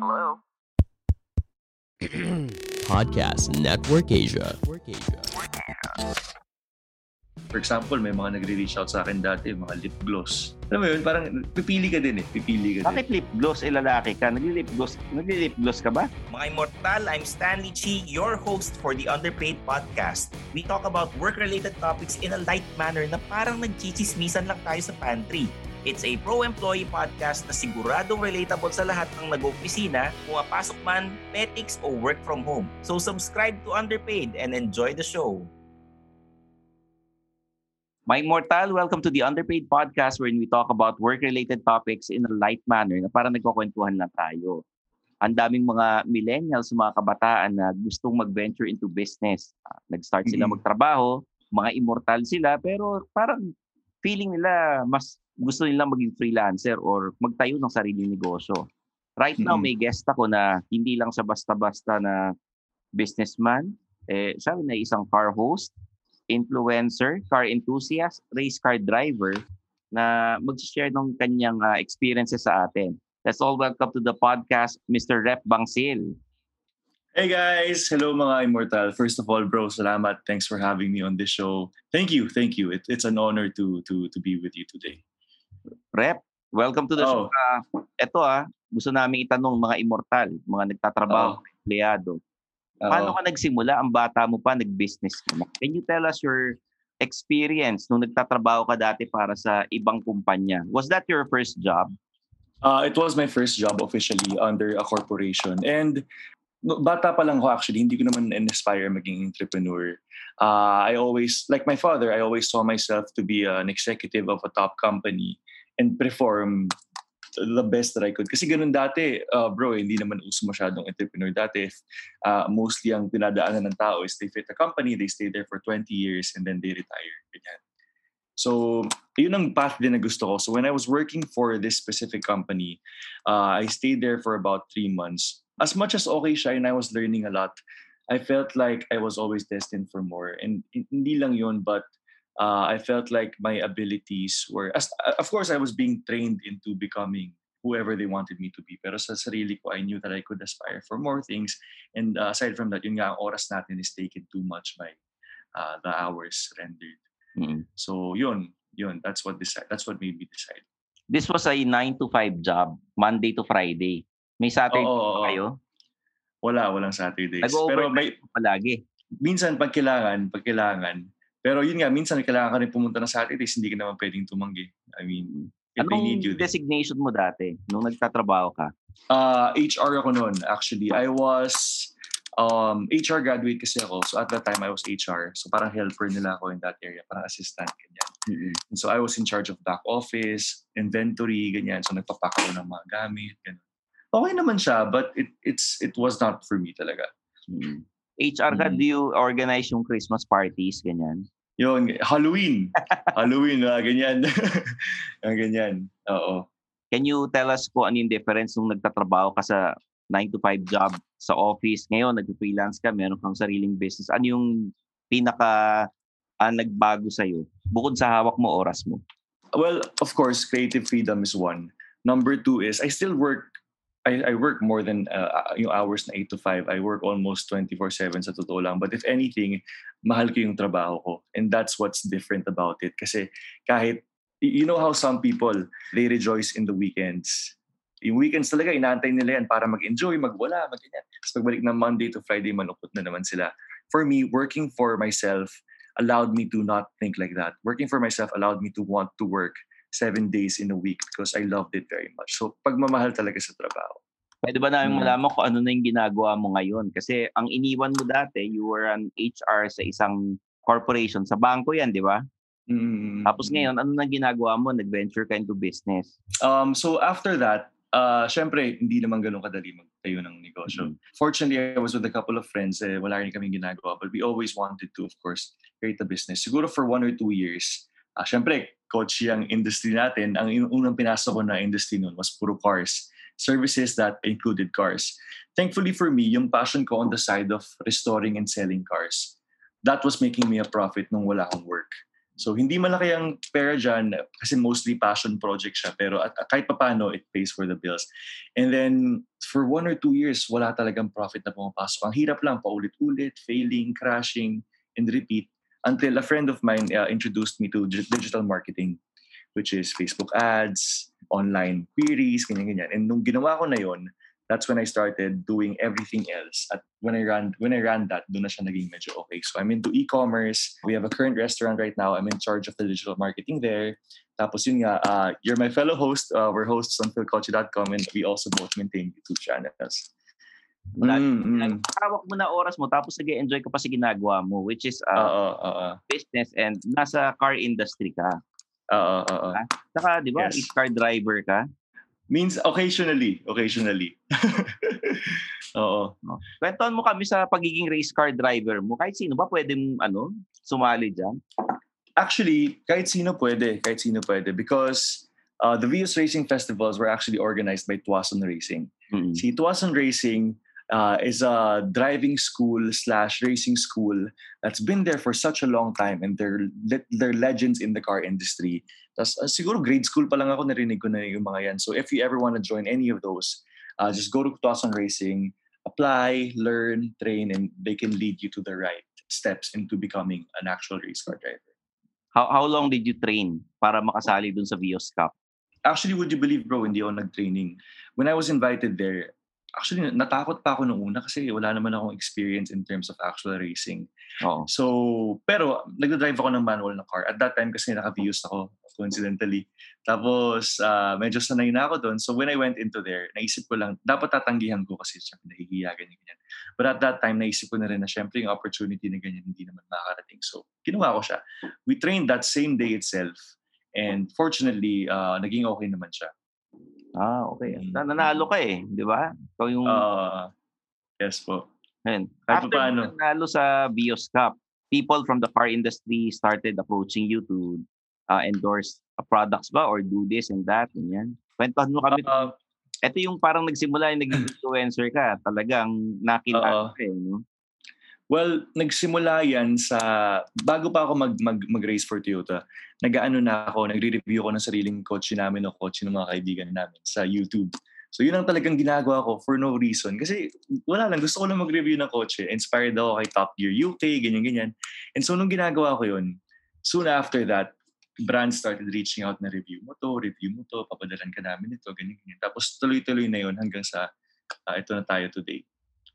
Hello? Podcast Network Asia. For example, may mga nagre-reach out sa akin dati, mga lip gloss. Alam mo yun, parang pipili ka din eh. Pipili ka Bakit lip gloss? Eh, lalaki ka. Nagli-lip gloss, nagli-lip gloss ka ba? Mga immortal, I'm Stanley Chi, your host for the Underpaid Podcast. We talk about work-related topics in a light manner na parang nagchichismisan lang tayo sa pantry. It's a pro-employee podcast na siguradong relatable sa lahat ng nag-opisina, pumapasok man, petics, o work from home. So subscribe to Underpaid and enjoy the show. My Immortal, welcome to the Underpaid Podcast wherein we talk about work-related topics in a light manner na parang nagkukwentuhan lang tayo. Ang daming mga millennials, mga kabataan na gustong mag-venture into business. Uh, nag-start sila Mhm. magtrabaho, mga immortal sila, pero parang feeling nila mas gusto nila maging freelancer or magtayo ng sariling negosyo. Right now, Mhm. may guest ako na hindi lang sa basta-basta na businessman. Eh, siya na isang car host, influencer, car enthusiast, race car driver na mag-share ng kanyang ah, experiences sa atin. Let's all welcome to the podcast, Mr. Rep Bangsil. Hey guys! Hello mga Immortal. First of all, bro, salamat. Thanks for having me on this show. Thank you, thank you. It, it's an honor to to to be with you today. Rep, welcome to the show. Oh. Ah, eto ah, gusto namin itanong mga immortal, mga nagtatrabaho, mga empleyado. Oo. Paano ka nagsimula? Ang bata mo pa, nag-business ka na. Can you tell us your experience nung nagtatrabaho ka dati para sa ibang kumpanya? Was that your first job? Uh, it was my first job officially under a corporation. And no, bata pa lang ako actually, hindi ko naman in-aspire maging entrepreneur. Uh, I always, like my father, I always saw myself to be an executive of a top company and perform the best that I could. Kasi ganun dati, uh, bro, hindi naman uso masyadong entrepreneur dati. Uh, mostly ang dinadaanan ng tao is they fit a company, they stay there for 20 years and then they retire. Ganyan. So, yun ang path din na gusto ko. So when I was working for this specific company, uh, I stayed there for about three months. As much as okay siya and I was learning a lot, I felt like I was always destined for more. And hindi lang yun, but uh, I felt like my abilities were, as, of course, I was being trained into becoming whoever they wanted me to be. Pero sa sarili ko, I knew that I could aspire for more things. And uh, aside from that, yun nga, ang oras natin is taken too much by uh, the hours rendered. Mm. So yun, yun, that's what decide. That's what made me decide. This was a 9 to 5 job, Monday to Friday. May Saturday Oo, ba oo, oo. kayo? Wala, walang Saturdays. Pero Nag-overnight may, palagi. minsan pag kailangan, pag kailangan. Pero yun nga, minsan kailangan ka rin pumunta ng Saturdays, hindi ka naman pwedeng tumanggi. I mean, if they need you. Anong designation mo dati nung nagtatrabaho ka? Uh, HR ako noon, actually. I was um, HR graduate kasi ako. So at that time, I was HR. So parang helper nila ako in that area. Parang assistant, ganyan. And so I was in charge of back office, inventory, ganyan. So nagpapack ako ng mga gamit, ganun. Okay naman siya, but it it's it was not for me talaga. HR ka, Mm. do you organize yung Christmas parties, ganyan? Yung Halloween. Halloween, mga ganyan. mga ganyan. Oo. Can you tell us kung ano yung difference nung nagtatrabaho ka sa 9 to 5 job sa office? Ngayon, nag-freelance ka, meron kang sariling business. Ano yung pinaka uh, nagbago sa'yo? Bukod sa hawak mo, oras mo. Well, of course, creative freedom is one. Number two is I still work I, I work more than uh, yung hours na 8 to 5. I work almost 24-7 sa totoo lang. But if anything, mahal ko yung trabaho ko. And that's what's different about it. Kasi kahit, you know how some people, they rejoice in the weekends. Yung weekends talaga, inaantay nila yan para mag-enjoy, magwala, mag-ganyan. Tapos pagbalik na Monday to Friday, malungkot na naman sila. For me, working for myself allowed me to not think like that. Working for myself allowed me to want to work seven days in a week because I loved it very much. So pagmamahal talaga sa trabaho. Pwede ba namin mm. malaman kung ano na yung ginagawa mo ngayon? Kasi ang iniwan mo dati, you were an HR sa isang corporation. Sa bangko yan, di ba? Mm. Tapos ngayon, ano na ginagawa mo? Nag-venture ka into business. Um, so after that, uh, syempre, hindi naman ganun kadali magtayo ng negosyo. Mm-hmm. Fortunately, I was with a couple of friends. Eh, wala rin kaming ginagawa. But we always wanted to, of course, create a business. Siguro for one or two years, uh, syempre, coach yung industry natin, ang unang pinasok ko na industry noon was puro cars. Services that included cars. Thankfully for me, yung passion ko on the side of restoring and selling cars, that was making me a profit nung wala akong work. So hindi malaki ang pera dyan kasi mostly passion project siya pero at, kahit papano it pays for the bills. And then for one or two years wala talagang profit na pumapasok. Ang hirap lang paulit-ulit, failing, crashing, and repeat until a friend of mine uh, introduced me to digital marketing, which is Facebook ads, online queries, ganyan-ganyan. And nung ginawa ko na that's when I started doing everything else. At when I ran when I ran that, doon na siya naging medyo okay. So I'm into e-commerce. We have a current restaurant right now. I'm in charge of the digital marketing there. Tapos yun nga, uh, you're my fellow host. Uh, we're hosts on philcoche.com and we also both maintain YouTube channels. Mm, Hawak mo na oras mo tapos nag enjoy ka pa sa ginagawa mo which is uh, uh, uh, uh, business and nasa car industry ka. Oo, oo. Saka, di ba, yes. car driver ka? Means occasionally. Occasionally. oo. Kwentuhan mo kami sa pagiging race car driver mo. Kahit sino ba pwedeng ano, sumali dyan? Actually, kahit sino pwede. Kahit sino pwede. Because uh, the Vios Racing Festivals were actually organized by Tuason Racing. Mm-hmm. Si Tuason Racing uh, is a driving school slash racing school that's been there for such a long time and they're they're legends in the car industry. Tapos uh, siguro grade school pa lang ako narinig ko na yung mga yan. So if you ever want to join any of those, uh, just go to Tuason Racing, apply, learn, train, and they can lead you to the right steps into becoming an actual race car driver. How how long did you train para makasali dun sa Vios Cup? Actually, would you believe bro, hindi ako nag-training. When I was invited there, actually natakot pa ako nung una kasi wala naman akong experience in terms of actual racing. Oo. So, pero nagda-drive ako ng manual na car. At that time kasi naka-Vios ako coincidentally. Tapos uh, medyo sanay na ako doon. So when I went into there, naisip ko lang, dapat tatanggihan ko kasi syempre nahihiya ganyan ganyan. But at that time, naisip ko na rin na syempre yung opportunity na ganyan hindi naman makakarating. So ginawa ko siya. We trained that same day itself. And fortunately, uh, naging okay naman siya. Ah, okay. Mm. Nanalo ka eh, di ba? Ikaw yung... Uh, yes po. Ayun. After paano? nanalo sa Bios Cup, people from the car industry started approaching you to uh, endorse uh, products ba or do this and that, ganyan. Kwentuhan mo kami. Uh, ito yung parang nagsimula yung naging influencer ka. Talagang nakilala uh, ka eh, no? Well, nagsimula yan sa, bago pa ako mag, mag, mag-race for Toyota, nag-ano na ako, nagre-review ko ng sariling kotse namin o kotse ng mga kaibigan namin sa YouTube. So yun ang talagang ginagawa ko for no reason. Kasi wala lang, gusto ko lang mag-review ng kotse. Inspired ako kay Top Gear UK, ganyan-ganyan. And so nung ginagawa ko yun, soon after that, brands started reaching out na review mo to, review mo to, papadalan ka namin ito, ganyan-ganyan. Tapos tuloy-tuloy na yun hanggang sa uh, ito na tayo today.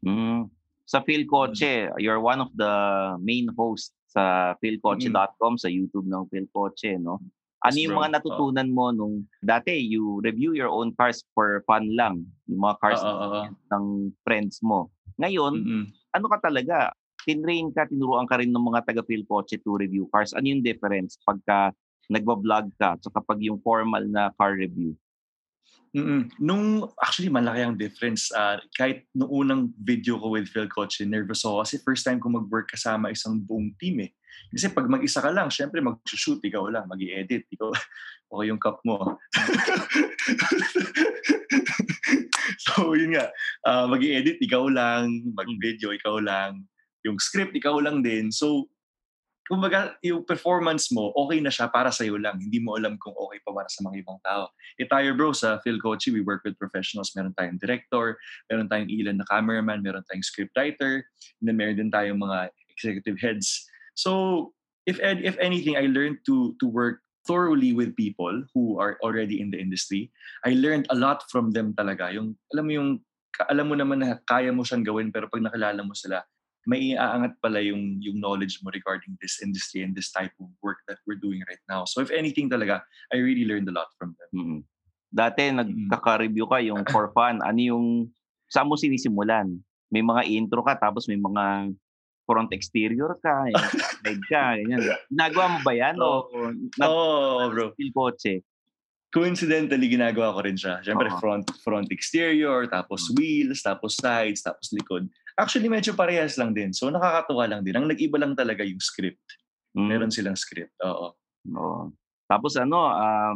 Mm sa Phil Coche, mm. you're one of the main hosts sa philcoche.com, mm. sa YouTube ng Phil Coche, no? Ano yung mga natutunan mo nung dati you review your own cars for fun lang, yung mga cars uh, uh, uh. ng friends mo. Ngayon, mm-hmm. ano ka talaga? Tinrain ka, tinuruan ka rin ng mga taga Phil Coche to review cars. Ano yung difference pagka nagba-vlog ka at kapag yung formal na car review? Mm. Nung actually malaki ang difference. Uh, kahit nung unang video ko with Phil Coche, nervous ako kasi first time ko mag-work kasama isang buong team eh. Kasi pag mag-isa ka lang, syempre mag-shoot, ikaw lang, mag edit ikaw, okay yung cup mo. so yun nga, uh, mag edit ikaw lang, mag-video, ikaw lang, yung script, ikaw lang din. So, kumbaga, yung performance mo, okay na siya para sa'yo lang. Hindi mo alam kung okay pa para sa mga ibang tao. E tayo bro, sa Phil Coachy, we work with professionals. Meron tayong director, meron tayong ilan na cameraman, meron tayong scriptwriter, and then meron din tayong mga executive heads. So, if if anything, I learned to to work thoroughly with people who are already in the industry. I learned a lot from them talaga. Yung, alam mo yung, alam mo naman na kaya mo siyang gawin, pero pag nakilala mo sila, may iaangat pala yung yung knowledge mo regarding this industry and this type of work that we're doing right now. So if anything talaga, I really learned a lot from them. Mm-hmm. Dati nagkaka-review ka yung for fun. Ano yung saan mo sinisimulan? May mga intro ka tapos may mga front exterior ka, side ka, ganyan. Nagawa mo ba yan? Oo, oh, oh, bro. Kotse? Coincidentally, ginagawa ko rin siya. Siyempre, uh-huh. front front exterior, tapos wheels, tapos sides, tapos likod. Actually, medyo parehas lang din. So, nakakatuwa lang din. Ang nag-iba lang talaga yung script. Mm. Meron silang script. Oo. Oo. Tapos ano, uh,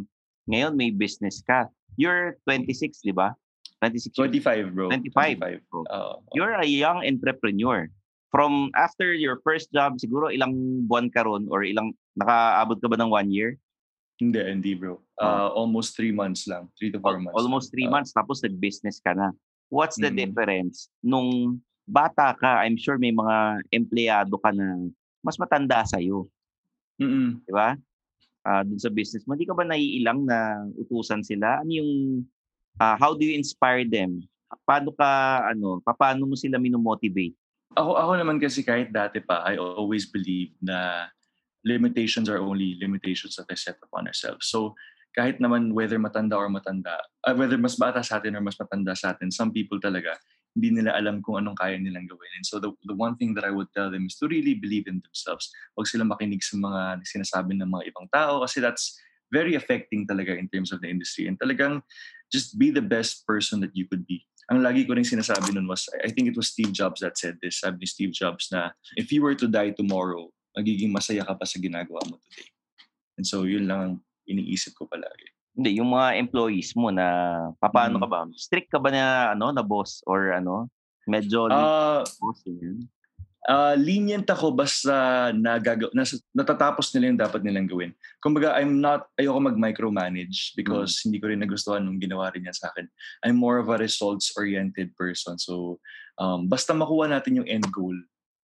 ngayon may business ka. You're 26, di ba? 26. 25, bro. 25. 25. Bro. Uh, You're a young entrepreneur. From after your first job, siguro ilang buwan ka ron or ilang, nakaabot ka ba ng one year? Hindi, hindi bro. Uh, oh. Almost three months lang. Three to four months. Almost three uh, months, tapos nag-business ka na. What's the mm-hmm. difference nung bata ka, I'm sure may mga empleyado ka na mas matanda sa iyo. Mm. 'Di ba? Uh, dun sa business mo, hindi ka ba naiilang na utusan sila? Ano yung uh, how do you inspire them? Paano ka ano, paano mo sila minomotivate? Ako ako naman kasi kahit dati pa, I always believe na limitations are only limitations that I set upon ourselves. So kahit naman whether matanda or matanda, uh, whether mas bata sa atin or mas matanda sa atin, some people talaga hindi nila alam kung anong kaya nilang gawin. And so the, the one thing that I would tell them is to really believe in themselves. Huwag sila makinig sa mga sinasabi ng mga ibang tao kasi that's very affecting talaga in terms of the industry. And talagang just be the best person that you could be. Ang lagi ko rin sinasabi nun was, I think it was Steve Jobs that said this. Sabi ni Steve Jobs na, if you were to die tomorrow, magiging masaya ka pa sa ginagawa mo today. And so yun lang ang iniisip ko palagi. Hindi, yung mga employees mo na paano mm. ka ba? Strict ka ba na ano na boss or ano? Medyo uh, boss yun. Uh, lenient ako basta nagaga- nas- natatapos nila yung dapat nilang gawin. Kumbaga, I'm not, ayoko mag-micromanage because mm. hindi ko rin nagustuhan nung ginawa rin niya sa akin. I'm more of a results-oriented person. So, um, basta makuha natin yung end goal,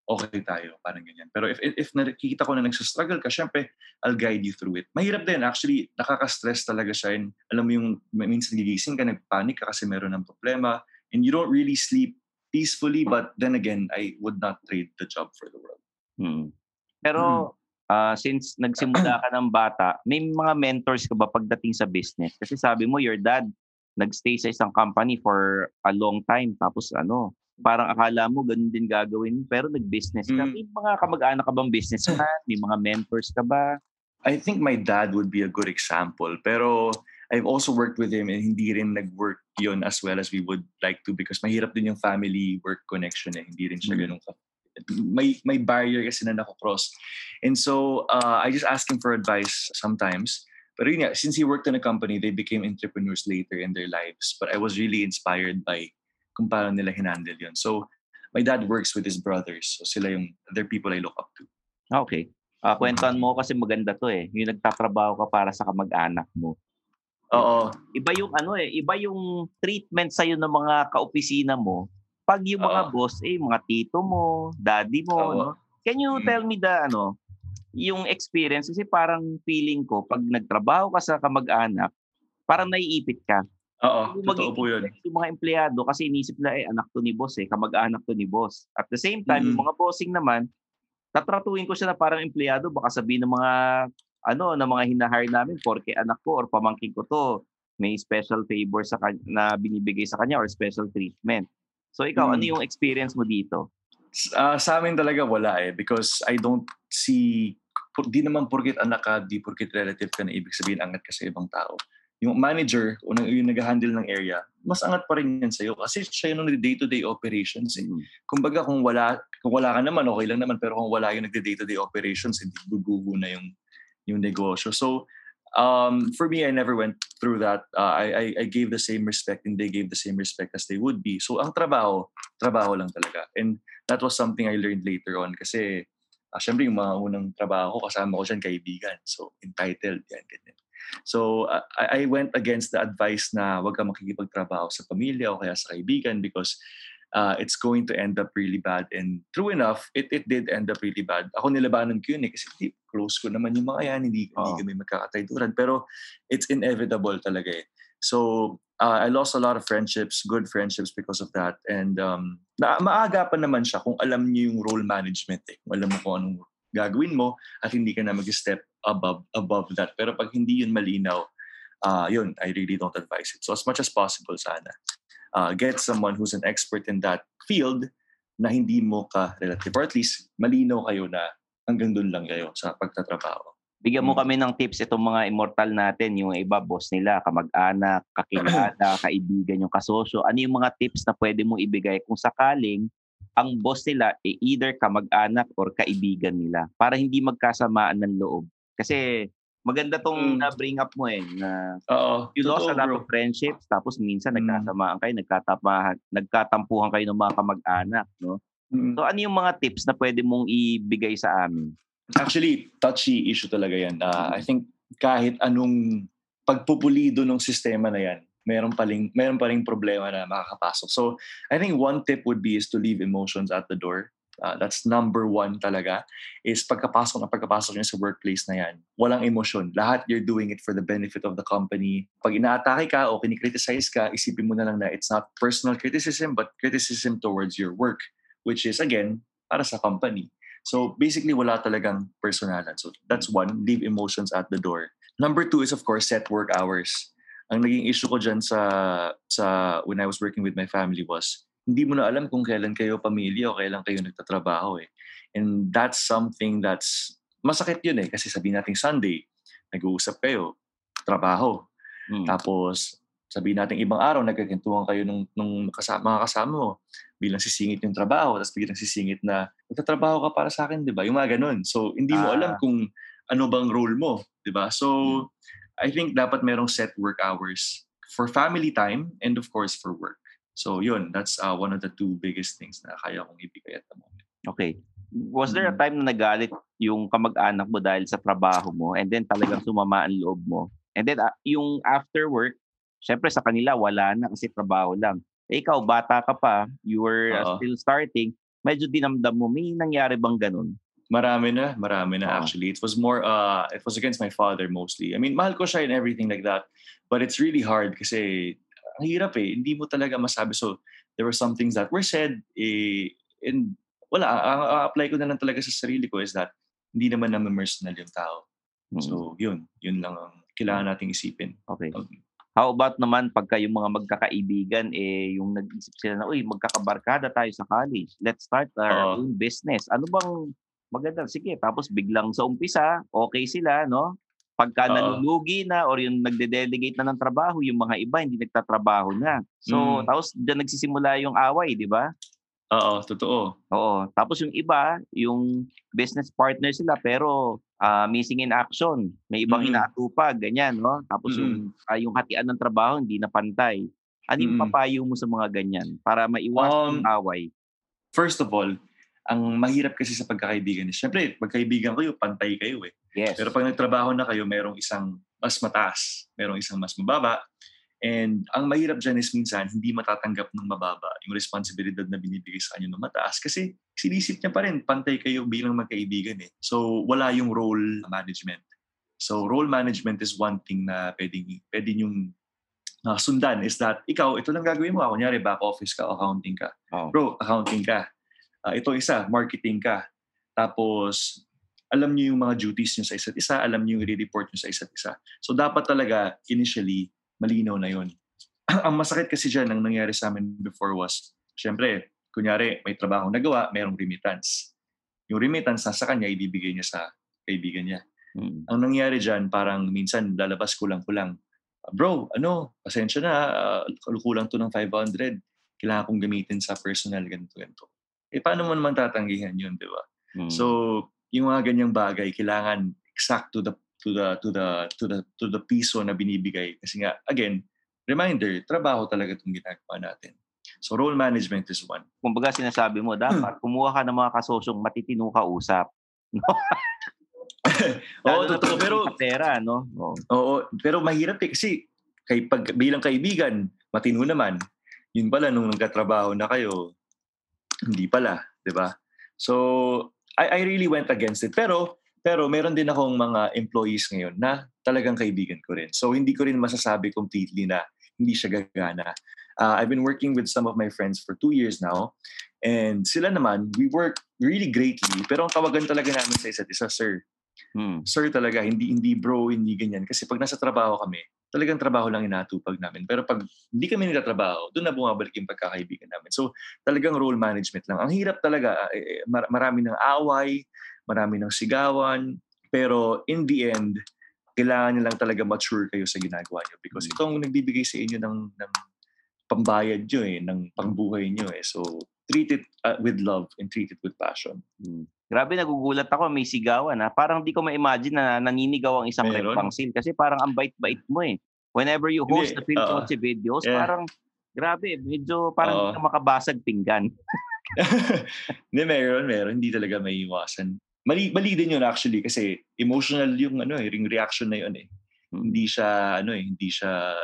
okay tayo, parang ganyan. Pero if, if, nakikita ko na nagsastruggle ka, syempre, I'll guide you through it. Mahirap din, actually, nakaka-stress talaga siya. And alam mo yung, minsan gigising ka, nagpanik ka kasi meron ng problema, and you don't really sleep peacefully, but then again, I would not trade the job for the world. Hmm. Pero, hmm. Uh, since nagsimula ka ng bata, may mga mentors ka ba pagdating sa business? Kasi sabi mo, your dad, nagstay sa isang company for a long time, tapos ano, parang akala mo ganun din gagawin pero nag-business ka. Mm. May mga kamag-anak ka bang businessman? May mga mentors ka ba? I think my dad would be a good example. Pero I've also worked with him and hindi rin nag-work yon as well as we would like to because mahirap din yung family work connection eh. Hindi rin siya mm. ganun ka. May, may barrier kasi na nako-cross. And so uh, I just ask him for advice sometimes. But yun since he worked in a company, they became entrepreneurs later in their lives. But I was really inspired by kung paano nila hinandle yun. So, my dad works with his brothers. So, sila yung, they're people I look up to. Ah, okay. Uh, kwentuhan mo kasi maganda to eh. Yung nagtatrabaho ka para sa kamag-anak mo. Oo. Iba yung ano eh, iba yung treatment sa ng mga kaopisina mo. Pag yung mga Oo. boss eh, mga tito mo, daddy mo, no? Can you hmm. tell me the ano, yung experience kasi parang feeling ko pag nagtrabaho ka sa kamag-anak, parang naiipit ka. Oo, totoo po yun. Yung mga empleyado kasi inisip na eh anak to ni boss eh, kamag-anak to ni boss. At the same time, mm-hmm. yung mga bossing naman, tatratuin ko siya na parang empleyado, baka sabihin ng mga ano, ng mga hinahire namin porke anak ko or pamangkin ko to, may special favor sa kanya, na binibigay sa kanya or special treatment. So ikaw, mm-hmm. ano mm. yung experience mo dito? Uh, sa amin talaga wala eh because I don't see di naman porkit anak ka, di porkit relative ka na ibig sabihin angat ka sa ibang tao yung manager o yung nag-handle ng area, mas angat pa rin yan sa'yo kasi siya yung day-to-day operations. Eh. Kumbaga kung wala, kung wala ka naman, okay lang naman. Pero kung wala yung nagde-day-to-day operations, hindi guguho na yung, yung negosyo. So, um, for me, I never went through that. Uh, I, I, I gave the same respect and they gave the same respect as they would be. So, ang trabaho, trabaho lang talaga. And that was something I learned later on kasi uh, syempre yung mga unang trabaho ko, kasama ko dyan kaibigan. So, entitled yan, ganyan. So, I, I went against the advice na wag ka makikipagtrabaho sa pamilya o kaya sa kaibigan because uh, it's going to end up really bad. And true enough, it, it did end up really bad. Ako nilabanan ko yun eh kasi di, close ko naman yung mga yan, hindi, hindi kami magkakatayduran. Pero it's inevitable talaga eh. So, uh, I lost a lot of friendships, good friendships because of that. And um, na, maagapan naman siya kung alam niyo yung role management eh. Kung alam mo kung anong gagawin mo at hindi ka na mag-step above above that. Pero pag hindi yun malinaw, uh, yun, I really don't advise it. So as much as possible sana, uh, get someone who's an expert in that field na hindi mo ka relative or at least malinaw kayo na hanggang doon lang kayo sa pagtatrabaho. Bigyan mo kami ng tips itong mga immortal natin, yung iba boss nila, kamag-anak, kakilala, kaibigan, yung kasosyo. Ano yung mga tips na pwede mong ibigay kung sakaling ang boss nila e either kamag-anak or kaibigan nila para hindi magkasamaan ng loob. Kasi maganda tong na-bring up mo eh na Oo, you lost a lot bro. of friendships tapos minsan Mm. nagkasamaan kayo, nagkatapahan, nagkatampuhan kayo ng mga kamag-anak, no? Mm. So ano yung mga tips na pwede mong ibigay sa amin? Actually, touchy issue talaga yan. Uh, I think kahit anong pagpupulido ng sistema na yan, meron pa rin, meron pa rin problema na makakapasok. So, I think one tip would be is to leave emotions at the door. Uh, that's number one talaga. Is pagkapasok na pagkapasok niya sa workplace na yan, walang emosyon. Lahat you're doing it for the benefit of the company. Pag inaatake ka o kinikriticize ka, isipin mo na lang na it's not personal criticism but criticism towards your work. Which is, again, para sa company. So basically, wala talagang personalan. So that's one, leave emotions at the door. Number two is, of course, set work hours. Ang naging issue ko dyan sa, sa when I was working with my family was, hindi mo na alam kung kailan kayo pamilya o kailan kayo nagtatrabaho eh. And that's something that's, masakit yun eh. Kasi sabihin natin Sunday, nag-uusap kayo, trabaho. Tapos, sabihin natin ibang araw, nagkakintuhan kayo nung, nung kasama, mga kasama mo. Bilang sisingit yung trabaho, tapos biglang sisingit na, magtatrabaho ka para sa akin, di ba? Yung mga ganun. So, hindi mo Ah. alam kung ano bang role mo, di ba? So, I think dapat merong set work hours for family time and of course for work. So, yun, that's uh, one of the two biggest things na kaya kong ibigay at the moment. Okay. Was there Mm. a time na nagalit yung kamag-anak mo dahil sa trabaho mo and then talagang sumama ang loob mo? And then ah, yung after work, syempre sa kanila wala na kasi trabaho lang. Eh, ikaw, bata ka pa, you were uh, still starting, medyo dinamdam mo, may nangyari bang ganun? Marami na, marami na Oo. actually. It was more, uh, it was against my father mostly. I mean, mahal ko siya and everything like that. But it's really hard kasi ang hirap eh. Hindi mo talaga masabi. So, there were some things that were said eh, and wala, ang ang apply ko na lang talaga sa sarili ko is that hindi naman naman personal yung tao. So, yun. Yun lang ang kailangan nating isipin. Okay. How about naman pagka yung mga magkakaibigan, eh, yung nag-isip sila na, uy, magkakabarkada tayo sa college. Let's start our Oo. own business. Ano bang maganda? Sige, tapos biglang sa umpisa, okay sila, no? Pagka Oo. nanulugi na or yung nagde-delegate na ng trabaho, yung mga iba hindi nagtatrabaho na. So, Mm. tapos dyan nagsisimula yung away, di ba? Oo, totoo. Oo. Tapos yung iba, yung business partner sila pero ah, missing in action. May ibang Mm. inaatupag, ganyan, no? Tapos yung ah, yung hatian ng trabaho hindi na pantay. Ano yung Mm. papayo mo sa mga ganyan para maiwasan yung Um, away? First of all, ang mahirap kasi sa pagkakaibigan is, syempre, pagkaibigan kayo, pantay kayo eh. Yes. Pero pag nagtrabaho na kayo, merong isang mas mataas, merong isang mas mababa. And ang mahirap dyan is minsan, hindi matatanggap ng mababa yung responsibilidad na binibigay sa kanya ng mataas. Kasi sinisip niya pa rin, pantay kayo bilang magkaibigan eh. So wala yung role management. So role management is one thing na pwedeng, pwede yung uh, sundan is that ikaw, ito lang gagawin mo. Ah, Kunyari, back office ka, accounting ka. Oh. Bro, accounting ka. Ah, ito isa, marketing ka. Tapos, alam niyo yung mga duties niyo sa isa't isa, alam niyo yung i-report niyo sa isa't isa. So, dapat talaga, initially, malinaw na yun. ang masakit kasi dyan, ang nangyari sa amin before was, syempre, kunyari, may trabaho nagawa, mayroong remittance. Yung remittance, nasa kanya, ibibigay niya sa kaibigan niya. Mm. Ang nangyari dyan, parang minsan lalabas kulang-kulang. bro, ano, pasensya na, uh, kulang to ng 500. Kailangan kong gamitin sa personal, ganito, ganito. Eh, paano mo naman tatanggihan yun, di ba? Mm. So, yung mga ganyang bagay, kailangan exact to the to the to the to the to the piso na binibigay kasi nga again reminder trabaho talaga itong ginagawa natin so role management is one kumbaga sinasabi mo dapat kumuha ka ng mga kasosyong matitino ka usap no Oo, totoo. Pero, pera, no? Oo. Oo, pero mahirap eh kasi kay pag bilang kaibigan, matino naman. Yun pala nung nagkatrabaho na kayo, hindi pala, 'di ba? So, I, I really went against it. Pero pero meron din akong mga employees ngayon na talagang kaibigan ko rin. So hindi ko rin masasabi completely na hindi siya gagana. Uh, I've been working with some of my friends for two years now. And sila naman, we work really greatly. Pero ang tawagan talaga namin sa isa't isa, sir. Hmm. Sir talaga, hindi hindi bro, hindi ganyan. Kasi pag nasa trabaho kami, talagang trabaho lang inatupag namin. Pero pag hindi kami nagtatrabaho, doon na bumabalik yung pagkakaibigan namin. So talagang role management lang. Ang hirap talaga, eh, marami ng away, marami ng sigawan, pero in the end, kailangan nyo lang talaga mature kayo sa ginagawa nyo because ito ang nagbibigay sa inyo ng, ng pambayad nyo eh, ng pangbuhay nyo eh. So, treat it uh, with love and treat it with passion. Hmm. Grabe, nagugulat ako, may sigawan ha. Parang di ko ma-imagine na naninigaw ang isang Meron. repangsil kasi parang ang bait-bait mo eh. Whenever you host Hindi, the Phil oo. Coche videos, Yeah. parang grabe, medyo parang hindi ka makabasag pinggan. Hindi, meron, meron. Hindi talaga may iwasan. Mali, mali din yun actually kasi emotional yung ano eh, ring reaction na yun eh. Hindi siya, ano eh, hindi siya,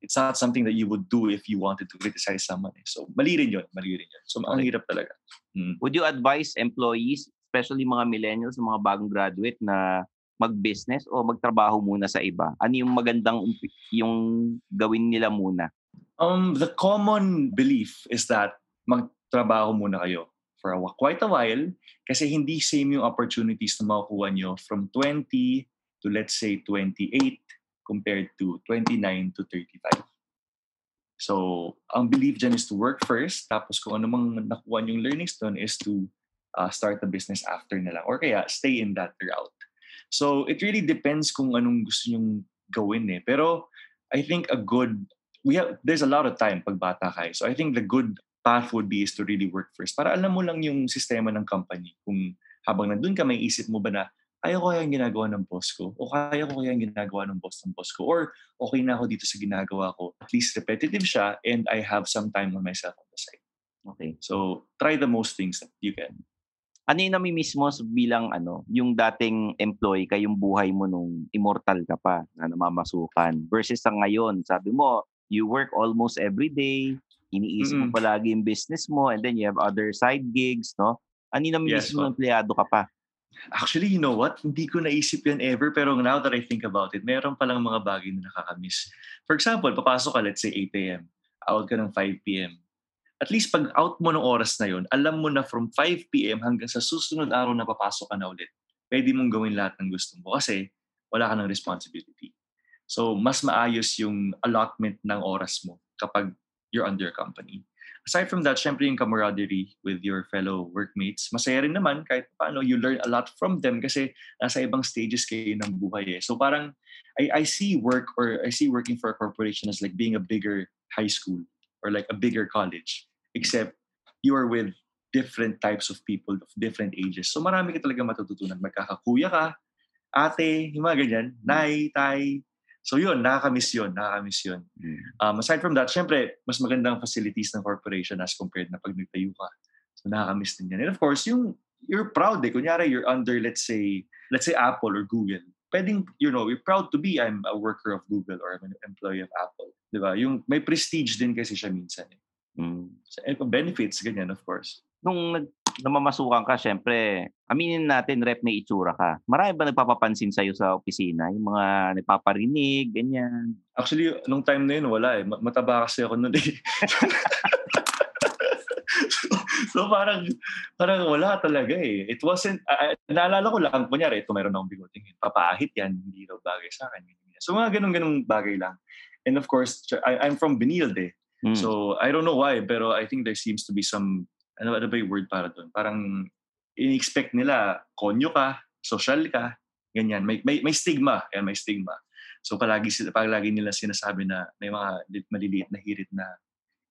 it's not something that you would do if you wanted to criticize someone eh. So, mali rin yun, mali rin yun. So, ang hirap talaga. Mm. Would you advise employees, especially mga millennials, mga bagong graduate na mag-business o magtrabaho muna sa iba? Ano yung magandang yung gawin nila muna? Um, the common belief is that magtrabaho muna kayo for a, quite a while kasi hindi same yung opportunities na makukuha nyo from 20 to let's say 28 compared to 29 to 35. So, ang belief dyan is to work first tapos kung ano mang nakuha yung learnings doon is to uh, start a business after na lang or kaya stay in that route. So, it really depends kung anong gusto nyong gawin eh. Pero, I think a good we have there's a lot of time pag bata ka eh. So I think the good path would be is to really work first para alam mo lang yung sistema ng company. Kung habang nandun ka, may isip mo ba na ayaw ko kaya yung ginagawa ng boss ko o kaya ko kaya yung ginagawa ng boss ng boss ko or okay na ako dito sa ginagawa ko. At least repetitive siya and I have some time on myself on the side. Okay. So try the most things that you can. Ano yung namimiss mo bilang ano, yung dating employee ka, yung buhay mo nung immortal ka pa na namamasukan versus sa ngayon, sabi mo, you work almost every day, iniisip mo Mm-mm. palagi yung business mo and then you have other side gigs, no? Ano yung namimiss Yes, mo po. nung empleyado ka pa? Actually, you know what? Hindi ko naisip yan ever pero now that I think about it, meron palang mga bagay na nakakamiss. For example, papasok ka let's say 8 a.m. Out ka ng 5 p.m. At least pag out mo ng oras na yon, alam mo na from 5 p.m. hanggang sa susunod araw na papasok ka na ulit, pwede mong gawin lahat ng gusto mo kasi wala ka ng responsibility. So, mas maayos yung allotment ng oras mo kapag you're under company. Aside from that, syempre yung camaraderie with your fellow workmates, masaya rin naman kahit paano you learn a lot from them kasi nasa ibang stages kayo ng buhay eh. So parang I, I see work or I see working for a corporation as like being a bigger high school or like a bigger college except you are with different types of people of different ages. So marami ka talaga matututunan. Magkakakuya ka, ate, yung mga ganyan, nay, tay. So yun, nakakamiss yun, nakakamiss yun. Um, aside from that, syempre, mas magandang facilities ng corporation as compared na pag nagtayo ka. So nakakamiss din yan. And of course, yung you're proud eh. Kunyari, you're under, let's say, let's say Apple or Google. Pwedeng, you know, you're proud to be, I'm a worker of Google or I'm an employee of Apple. Di ba? Yung may prestige din kasi siya minsan eh. Mm. So, benefits, ganyan, of course. Nung nag, namamasukan ka, syempre, aminin natin, rep may itsura ka. Marami ba nagpapapansin sa'yo sa opisina? Yung mga nagpaparinig, ganyan. Actually, nung time na yun, wala eh. Ma- Mataba kasi ako noon eh. so parang parang wala talaga eh. It wasn't, uh, naalala ko lang, kunyari, ito meron akong bigoting. Papaahit yan, hindi daw bagay sa akin. So mga ganun-ganung bagay lang. And of course, I, I'm from Benilde. eh. Mm. So I don't know why, pero I think there seems to be some, ano, ano ba yung word para doon? Parang in-expect nila, konyo ka, social ka, ganyan. May, may, may stigma. Yan, may stigma. So palagi, sila, palagi nila sinasabi na may mga li- maliliit na hirit na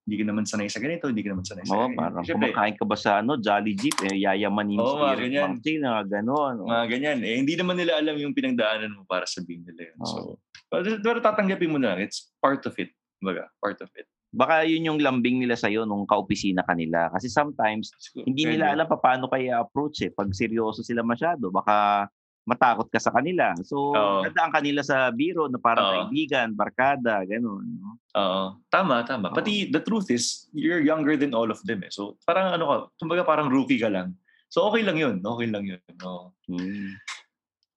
hindi ka naman sanay sa ganito, hindi ka naman sanay sa Oo, ganito. parang Siyempre, kumakain ka ba sa ano, Jolly Jeep, eh, yayamanin Oo, si mga ganyan. Na gano'n. mga ganyan. Eh, hindi naman nila alam yung pinagdaanan mo para sabihin nila yun. Oo. So, pero, pero tatanggapin mo na lang. It's part of it. Baga, part of it. Baka yun yung lambing nila sa'yo nung kaopisina kanila. Kasi sometimes, hindi nila alam pa paano kaya approach eh. Pag seryoso sila masyado, baka matakot ka sa kanila. So, Oo. dadaan kanila sa biro na parang Oo. kaibigan, barkada, gano'n. No? Oo. Tama, tama. Pati the truth is, you're younger than all of them eh. So, parang ano ka, kumbaga parang rookie ka lang. So, okay lang yun. Okay lang yun. Oo. Hmm.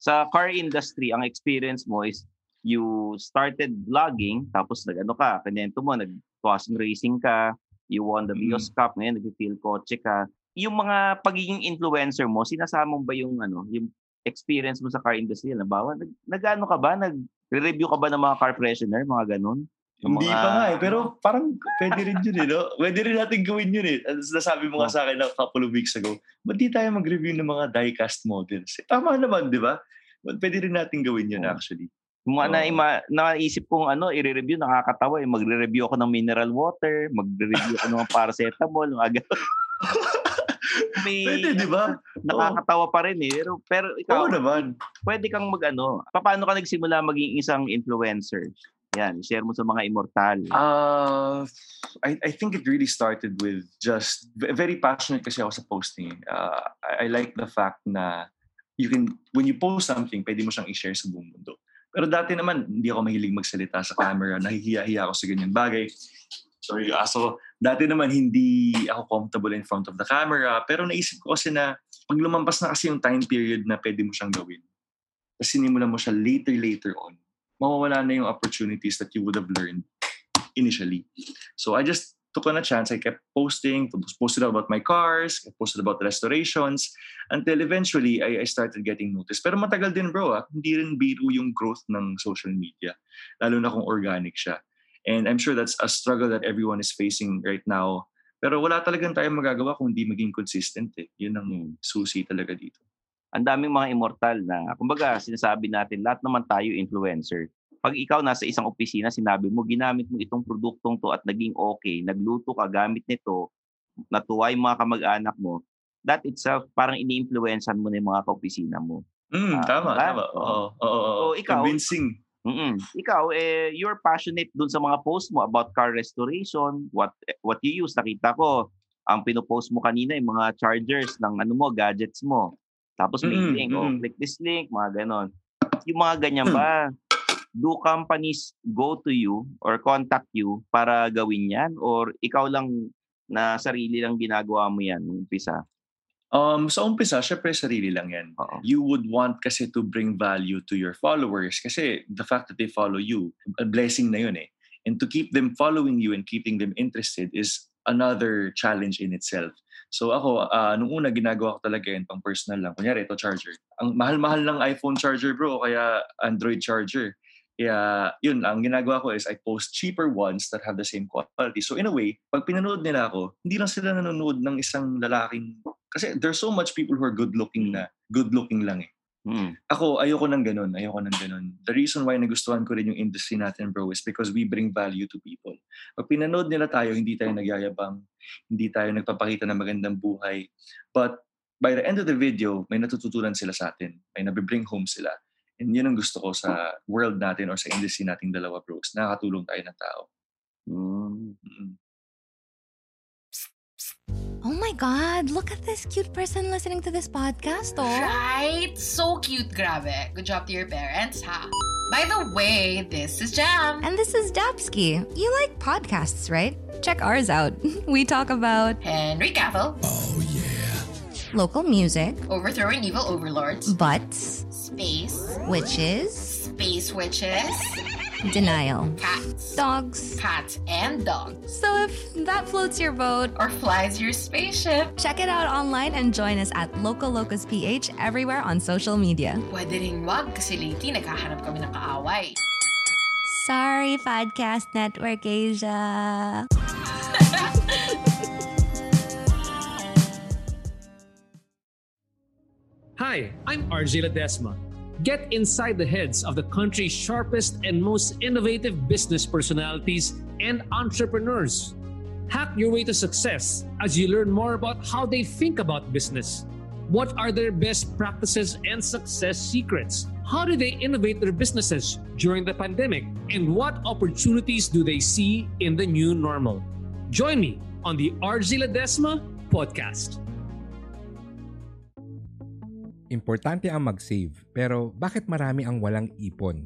Sa car industry, ang experience mo is you started vlogging, tapos nag-ano ka, kanento mo, nag-crossing racing ka, you won the Mm. Vios Cup, ngayon nag-feel kotse ka. Yung mga pagiging influencer mo, sinasama mo ba yung ano, yung experience mo sa car industry? Halimbawa, nag, nag-ano ka ba? Nag-review ka ba ng mga car freshener, mga ganun? Yung Hindi mga- pa nga eh. Pero parang pwede rin yun eh. No? Pwede rin natin gawin yun eh. As nasabi mo nga Oh. sa akin a couple of weeks ago, ba't di tayo mag-review ng mga diecast models? Eh, tama naman, di ba? Pwede rin natin gawin yun Oh. actually. Mga Oo. naima, naisip kong ano, i-review, nakakatawa. Eh. Magre-review ako ng mineral water, magre-review ako ng paracetamol, mga ganun. May, Pwede, di ba? nakakatawa pa rin eh. Pero, pero ikaw, Oo naman. pwede kang mag-ano. Paano ka nagsimula maging isang influencer? Yan, share mo sa mga immortal. Uh, I, I think it really started with just very passionate kasi ako sa posting. Uh, I, I like the fact na you can when you post something, pwede mo siyang i-share sa buong mundo. Pero dati naman, hindi ako mahilig magsalita sa camera. Nahihiya-hiya ako sa ganyan bagay. Sorry, ah, so dati naman hindi ako comfortable in front of the camera. Pero naisip ko kasi na pag lumampas na kasi yung time period na pwede mo siyang gawin, tapos sinimulan mo siya later, later on, mawawala na yung opportunities that you would have learned initially. So I just took on a chance. I kept posting, posted about my cars, posted about restorations, until eventually I, I started getting noticed. Pero matagal din bro, ah. hindi rin biro yung growth ng social media, lalo na kung organic siya. And I'm sure that's a struggle that everyone is facing right now. Pero wala talagang tayong magagawa kung hindi maging consistent eh. Yun ang susi talaga dito. Ang daming mga immortal na, kumbaga, sinasabi natin, lahat naman tayo influencer. Pag ikaw nasa isang opisina, sinabi mo, ginamit mo itong produktong to at naging okay, nagluto ka gamit nito, natuwa yung mga kamag-anak mo, that itself, parang ini-influencean mo na yung mga kaopisina mo. Mm, Ah, tama, diba? tama. Oo, oo, oo. So, ikaw- Convincing. Mm-mm. Ikaw, eh, you're passionate dun sa mga post mo about car restoration, what what you use. Nakita ko, ang pinopost mo kanina, yung mga chargers ng ano mo, gadgets mo. Tapos may Mm-mm, link, oh, click this link, mga ganon. Yung mga ganyan ba, do companies go to you or contact you para gawin yan? Or ikaw lang na sarili lang ginagawa mo yan nung umpisa? Um, sa umpisa, syempre sarili lang yan. Oo. You would want kasi to bring value to your followers kasi the fact that they follow you, a blessing na yun eh. And to keep them following you and keeping them interested is another challenge in itself. So ako, uh, nung una ginagawa ko talaga yun pang personal lang. Kunyari, ito charger. Ang mahal-mahal ng iPhone charger bro, kaya Android charger. Kaya yun, ang ginagawa ko is I post cheaper ones that have the same quality. So in a way, pag pinanood nila ako, hindi lang sila nanonood ng isang lalaking kasi there's so much people who are good looking na good looking lang eh. Mm. Ako, ayoko ng ganun. Ayoko ng ganun. The reason why nagustuhan ko rin yung industry natin, bro, is because we bring value to people. Pag pinanood nila tayo, hindi tayo nagyayabang, hindi tayo nagpapakita ng magandang buhay. But by the end of the video, may natututunan sila sa atin. May nabibring home sila. And yun ang gusto ko sa world natin or sa industry nating dalawa, bros. Nakakatulong tayo ng tao. Mm. Oh my God, look at this cute person listening to this podcast, oh. Right? So cute, grabe. Good job to your parents, ha? By the way, this is Jam. And this is Dapsky. You like podcasts, right? Check ours out. We talk about Henry Cavill, local music, overthrowing evil overlords, butts, space, witches, space witches, denial, cats, dogs. cats, and dogs. So if that floats your boat, Or flies your spaceship. check it out online and join us at Local Locus PH everywhere on social media. Pwede rin wag kasi lately naghahanap kami ng kaaway. Sorry, Podcast Network Asia. Hi, I'm RJ Ledesma. Get inside the heads of the country's sharpest and most innovative business personalities and entrepreneurs. Hack your way to success as you learn more about how they think about business. What are their best practices and success secrets? How do they innovate their businesses during the pandemic? And what opportunities do they see in the new normal? Join me on the RG Ledesma podcast. Importante ang mag-save, pero bakit marami ang walang ipon?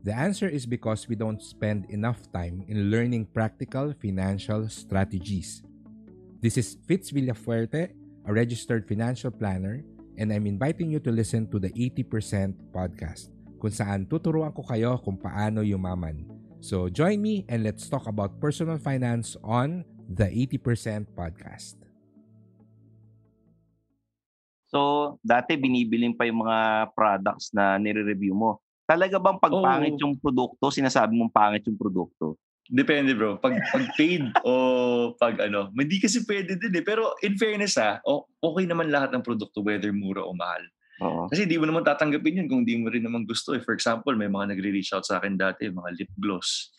The answer is because we don't spend enough time in learning practical financial strategies. This is Fitz Villafuerte, a registered financial planner, and I'm inviting you to listen to the 80% podcast, kung saan tuturuan ko kayo kung paano yumaman. So join me and let's talk about personal finance on the 80% podcast. So, dati binibiling pa yung mga products na nire-review mo. Talaga bang pag pangit yung produkto, sinasabi mong pangit yung produkto? Depende bro. Pag, pag paid o pag ano. Hindi kasi pwede din eh. Pero in fairness ha, o- okay naman lahat ng produkto whether mura o mahal. Oo. Kasi di mo naman tatanggapin yun kung di mo rin naman gusto. Eh. For example, may mga nagre-reach out sa akin dati, mga lip gloss.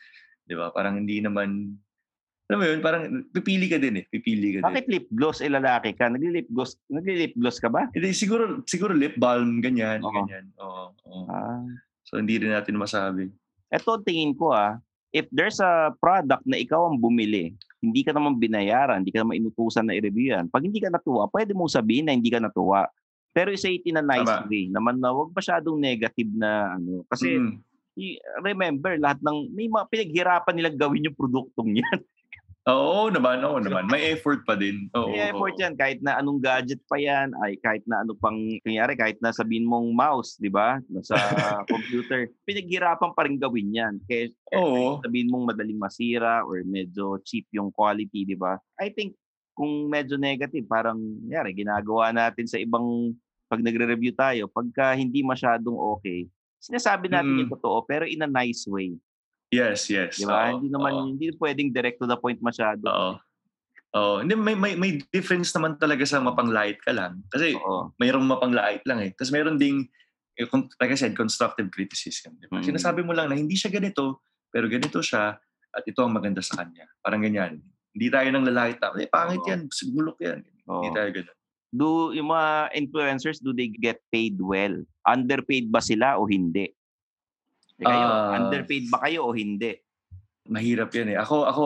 Di ba? Parang hindi naman, alam mo yun, parang pipili ka din eh. Pipili ka din. Bakit lip gloss? Eh, lalaki ka. Nagli-lip gloss, nagli-lip gloss ka ba? Hindi, siguro, siguro lip balm, ganyan, Oo. ganyan. Oo, oo. Ah. So, hindi rin natin masabi. Ito tingin ko ah, if there's a product na ikaw ang bumili, hindi ka naman binayaran, hindi ka naman inutusan na i-review yan. Pag hindi ka natuwa, pwede mong sabihin na hindi ka natuwa. Pero say it in a nice Tama. way. Naman na wag masyadong negative na ano. Kasi Mm. i- remember, lahat ng, may mga pinaghirapan nilang gawin yung produktong yan. Oo naman, oo naman. May effort pa din. Oo, May effort oo. yan. Kahit na anong gadget pa yan, ay kahit na ano pang, kanyari, kahit na sabihin mong mouse, di ba? Sa computer. Pinaghirapan pa rin gawin yan. Kaya Oo. sabihin mong madaling masira or medyo cheap yung quality, di ba? I think kung medyo negative, parang yari, ginagawa natin sa ibang pag nagre-review tayo, pagka hindi masyadong okay, sinasabi natin Mm. yung totoo pero in a nice way. Yes, yes. Di ba? Hindi naman oo. hindi pwedeng direct to the point masyado. Oo. Oo. Hindi, may, may, may difference naman talaga sa mapanglait ka lang. Kasi Oo. mayroong mapanglait lang eh. Tapos mayroon ding, eh, like I said, constructive criticism. Di ba? Mm. Sinasabi mo lang na hindi siya ganito, pero ganito siya, at ito ang maganda sa kanya. Parang ganyan. Hindi tayo nang lalait na, eh, pangit yan, bulok yan. Hindi Oo. tayo ganun. Do yung mga influencers do they get paid well? Underpaid ba sila o hindi? Eh, kayo, Ah. underpaid ba kayo o hindi? mahirap yan eh. Ako, ako,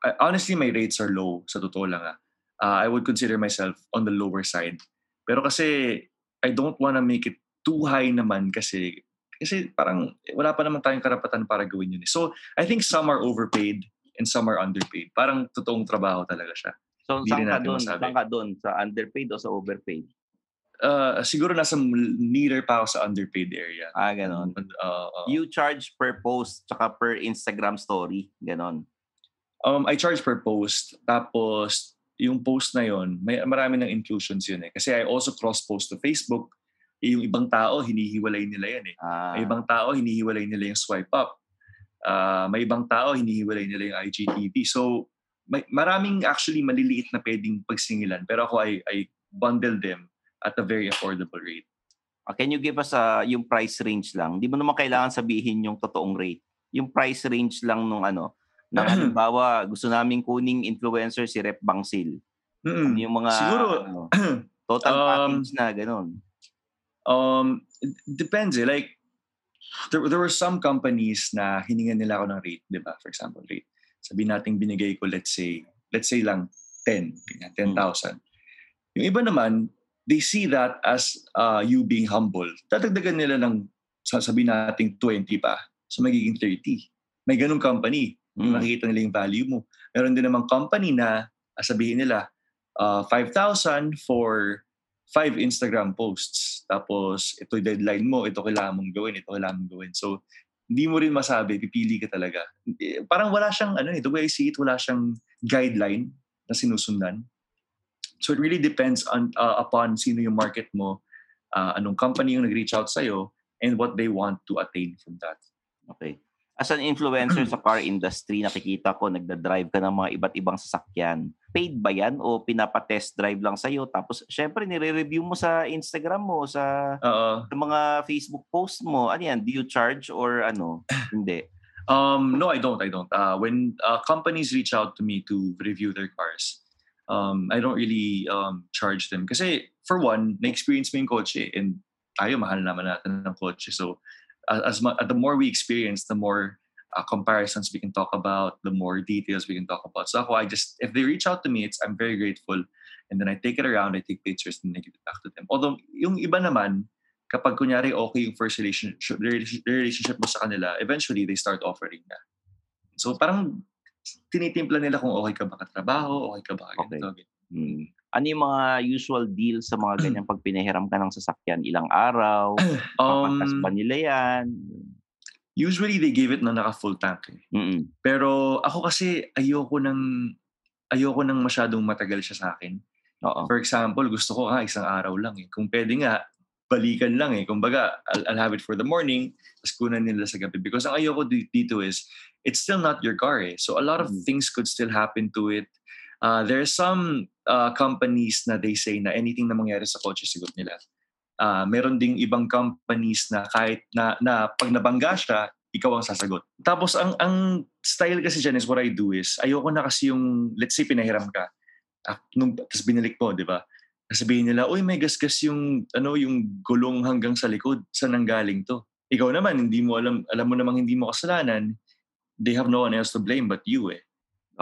uh, honestly, my rates are low, sa totoo lang ah. Uh, I would consider myself on the lower side. Pero kasi, I don't wanna make it too high naman kasi, kasi parang eh, wala pa naman tayong karapatan para gawin yun. eh. So, I think some are overpaid and some are underpaid. Parang totoong trabaho talaga siya. So, Hindi saan ka doon? Saan ka doon? Sa underpaid o sa overpaid? Uh, siguro nasa nearer pa ako sa underpaid area. Ah, ganon. Uh, uh, You charge per post tsaka per Instagram story. Ganon. Um, I charge per post. Tapos, yung post na yon may marami ng inclusions yun eh. Kasi I also cross-post to Facebook. Eh, Yung ibang tao, hinihiwalay nila yan eh. Ah, May ibang tao, hinihiwalay nila yung swipe up. Ah, may ibang tao, hinihiwalay nila yung IGTV. So, may, maraming actually maliliit na pwedeng pagsingilan. Pero ako, I, I bundle them at a very affordable rate. ah, can you give us ah, yung price range lang? Di mo naman kailangan sabihin yung totoong rate. Yung price range lang nung ano. Na halimbawa, gusto naming kuning influencer si Rep Bangsil. Mm. Yung mga Siguro, ano, total um, package na ganon. Um, depends eh. Like, there, there were some companies na hiningan nila ako ng rate, di ba? For example, rate. Sabihin natin binigay ko, let's say, let's say lang 10, ganyan, 10,000. Yung iba naman, they see that as uh, you being humble. Tatagdagan nila ng, sasabihin natin 20 pa. So magiging 30. May ganung company. Mm. Nakikita nila yung value mo. Meron din namang company na sabihin nila, uh, 5,000 for five Instagram posts. Tapos, ito yung deadline mo, ito kailangan mong gawin, ito kailangan mong gawin. So, hindi mo rin masabi, pipili ka talaga. Parang wala siyang, ano eh, the way I see it, wala siyang guideline na sinusundan. So, it really depends on uh, upon sino yung market mo, uh, anong company yung nag-reach out sa'yo, and what they want to attain from that. Okay. As an influencer sa car industry, nakikita ko nagda-drive ka ng mga iba't ibang sasakyan. Paid ba yan o pinapa-test drive lang sa'yo? Tapos, syempre, nire-review mo sa Instagram mo, sa, Oo. sa mga Facebook post mo. Ano yan? Do you charge or ano? Hindi. Um, no, I don't. I don't. Uh, when uh, companies reach out to me to review their cars, um, I don't really um, charge them. Kasi, for one, na-experience mo yung kotse and tayo, mahal naman natin ng kotse. So, as mu- the more we experience, the more uh, comparisons we can talk about, the more details we can talk about. So ako, I just, if they reach out to me, it's, I'm very grateful. And then I take it around, I take pictures, and I give it back to them. Although, yung iba naman, kapag kunyari okay yung first relationship, relationship mo sa kanila, eventually they start offering na. So parang tinitimpla nila kung okay ka ba katrabaho, okay ka ba ganito. ganito. Hmm. Ano yung mga usual deal sa mga ganyan pag pinahiram ka ng sasakyan? Ilang araw? Papatas Um, ba nila yan? Usually they give it na naka full tank eh. Mm-mm. Pero ako kasi ayoko ng ayoko ng masyadong matagal siya sa akin. Oo. For example, gusto ko nga isang araw lang eh. Kung pwede nga, balikan lang eh. Kumbaga, I'll, I'll have it for the morning, tapos kunan nila sa gabi. Because ang ayoko di- dito is, it's still not your car eh. So a lot of things could still happen to it. Uh, there are some uh, companies na they say na anything na mangyari sa kotse, sigot nila. Uh, meron ding ibang companies na kahit na, na pag nabangga siya, ikaw ang sasagot. Tapos ang ang style kasi dyan is what I do is, ayoko na kasi yung, let's say pinahiram ka, ah, nung, tapos binalik mo, di ba? Sabihin nila, uy, may gasgas yung, ano, yung gulong hanggang sa likod. Saan nanggaling to? Ikaw naman, hindi mo alam, alam mo namang hindi mo kasalanan. They have no one else to blame but you eh.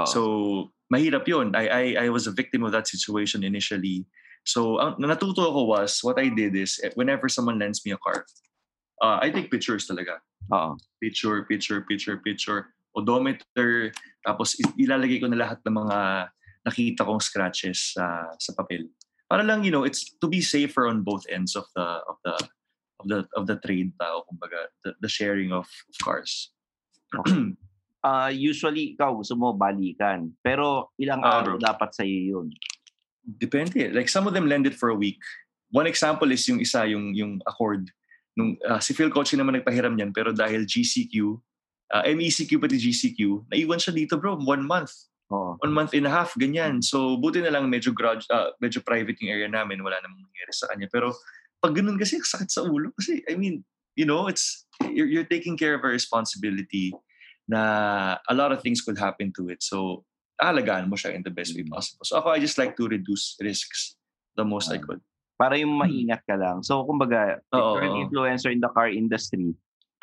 So, mahirap yun. I, I, I was a victim of that situation initially. So, ang na natuto ako was, what I did is, eh, whenever someone lends me a car, uh, I take pictures talaga. Oo. Picture, picture, picture, picture. Odometer. Tapos ilalagay ko na lahat ng mga nakita kong scratches sa sa papel. Para lang, you know, it's to be safer on both ends of the of the of the of the trade tao, kumbaga, the, the sharing of, of cars. Ah, usually, ikaw gusto mo balikan. Pero ilang Ah, araw dapat sa iyo yun? Depende. Like some of them lend it for a week. One example is yung isa, yung yung Accord. Nung ah, si Phil Coach naman nagpahiram niyan pero dahil GCQ, uh, MECQ pati GCQ, naiwan siya dito bro, one month. Oo. One month and a half, ganyan. So buti na lang medyo grudge, ah, medyo private yung area namin, wala namang nangyari sa kanya. Pero pag ganun kasi sakit sa ulo kasi I mean, you know, it's you're, you're taking care of a responsibility na a lot of things could happen to it. So alagaan mo siya in the best way possible. So ako, I just like to reduce risks the most I could. Para yung maingat ka lang. So, kumbaga, if you're an influencer in the car industry,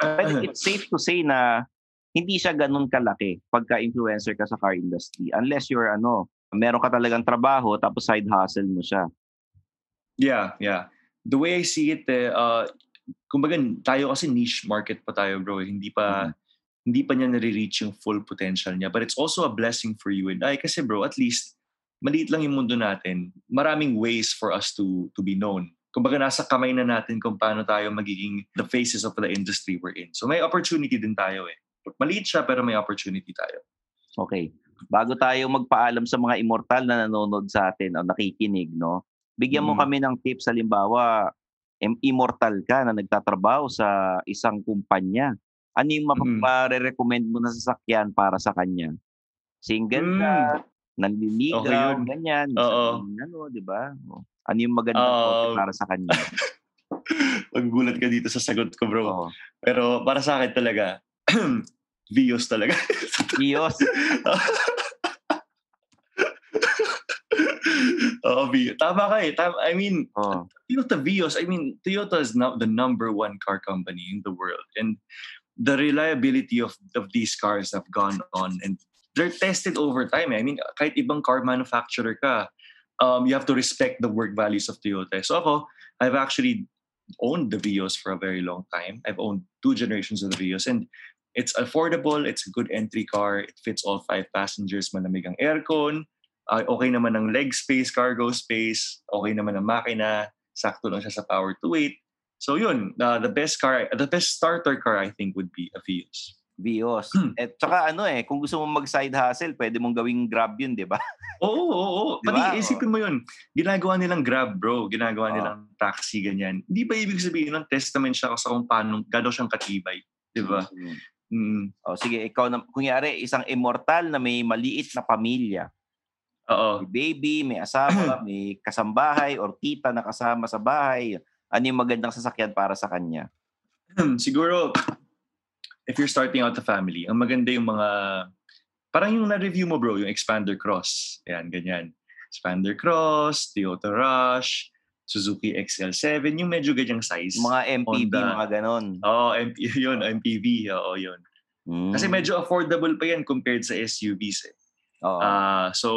I think it's safe to say na hindi siya ganun kalaki pagka influencer ka sa car industry. Unless you're ano, meron ka talagang trabaho tapos side hustle mo siya. Yeah, yeah. The way I see it, eh, uh, kumbaga tayo kasi niche market pa tayo bro. eh. Hindi pa hindi pa niya nare-reach yung full potential niya. But it's also a blessing for you and I kasi bro, at least maliit lang yung mundo natin. Maraming ways for us to to be known. Kumbaga nasa kamay na natin kung paano tayo magiging the faces of the industry we're in. So may opportunity din tayo eh. Maliit siya pero may opportunity tayo. Okay. Bago tayo magpaalam sa mga immortal na nanonood sa atin o nakikinig, no? Bigyan mo Mm. kami ng tips halimbawa, im- immortal ka na nagtatrabaho sa isang kumpanya. Ano yung Mm. mapare-recommend mo na sasakyan para sa kanya? Single ka, nanliligaw, Okay yun. ganyan. Oo. Ano, di ba? Ano yung magandang kotse Um, para sa kanya? Paggulat ka dito sa sagot ko bro. Pero para sa akin talaga, Vios talaga. Vios? Oo, Vios. Tama ka eh. Tama, I mean, Toyota Vios, I mean, Toyota is now the number one car company in the world. And the reliability of, of these cars have gone on and they're tested over time. eh. I mean, kahit ibang car manufacturer ka, um, you have to respect the work values of Toyota. So ako, I've actually owned the Vios for a very long time. I've owned two generations of the Vios and it's affordable, it's a good entry car, it fits all five passengers, malamig ang aircon, uh, okay naman ang leg space, cargo space, okay naman ang makina, sakto lang siya sa power to weight. So yun, uh, the best car, the best starter car I think would be a Vios. Vios. At saka ano eh, kung gusto mong mag-side hustle, pwede mong gawing grab yun, di ba? Oo, oo, oo. Di Pati isipin mo yun, ginagawa nilang grab bro, ginagawa Oo. nilang taxi, ganyan. Hindi ba ibig sabihin ng testament siya sa kung paano, gano'n siyang katibay. Di ba? Mm. O sige, ikaw na, kunyari, isang immortal na may maliit na pamilya. Oo. May baby, may asawa, may kasambahay, or tita na kasama sa bahay. Ano yung magandang sasakyan para sa kanya? Siguro, if you're starting out a family, ang maganda yung mga, parang yung na-review mo bro, yung Expander Cross. Yan, ganyan. Expander Cross, Toyota Rush, Suzuki XL7, yung medyo ganyang size. Mga MPV, Honda. mga ganon. Oo, oh, MP, yun, MPV, oo, yun. Mm. Kasi medyo affordable pa yan compared sa SUVs eh. Oo. Ah, so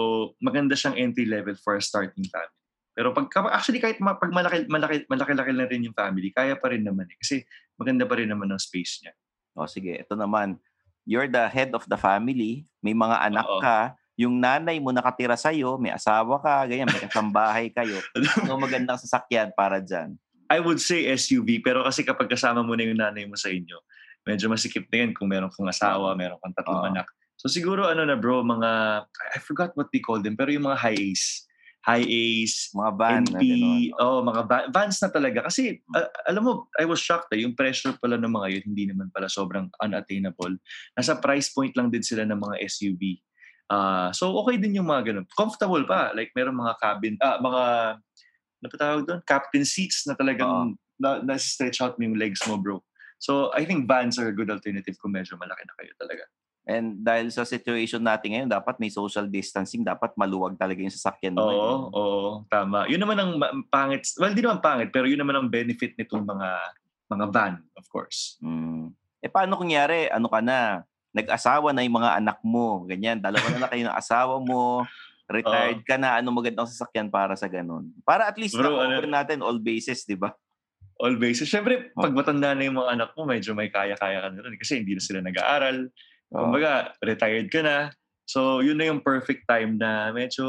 maganda siyang entry level for a starting family. Pero pag actually kahit ma- pag malaki malaki malaki-laki na rin yung family, kaya pa rin naman eh kasi maganda pa rin naman ang space niya. O sige, ito naman. You're the head of the family, may mga anak Oo. ka, yung nanay mo nakatira sa'yo, may asawa ka, ganyan, may kasambahay kayo. Ano magandang sasakyan para dyan? I would say SUV pero kasi kapag kasama mo na yung nanay mo sa inyo, medyo masikip na yan kung meron kang asawa, meron kang tatlong Oo. anak. So siguro ano na bro, mga I forgot what they call them pero yung mga high A's, high A's, Mga van na NP, gano'n. oh, mga va- vans na talaga. Kasi, a- alam mo, I was shocked eh, yung pressure pala ng mga yun, hindi naman pala sobrang unattainable. Nasa price point lang din sila ng mga SUV. Ah, so, okay din yung mga ganun. Comfortable pa. Like, meron mga cabin, ah, mga, ano pa tawag doon? Captain seats na talagang na, na-stretch out mo yung legs mo, bro. So, I think vans are a good alternative kung medyo malaki na kayo talaga. And dahil sa situation natin ngayon, dapat may social distancing, dapat maluwag talaga yung sasakyan mo. Oo, oo, tama. Yun naman ang pangit, well, di naman pangit, pero yun naman ang benefit nitong mga mga van, of course. Mm. Eh paano kunyari, ano ka na, nag-asawa na yung mga anak mo, ganyan, dalawa na lang kayo ng asawa mo, retired ka na, ano magandang sasakyan para sa ganun? Para at least Bro, na-cover ano- natin all bases, di ba? All bases. Siyempre, pag matanda na yung mga anak mo, medyo may kaya-kaya ka na rin kasi hindi na sila nag-aaral. Kumbaga, retired ka na. So, yun na yung perfect time na medyo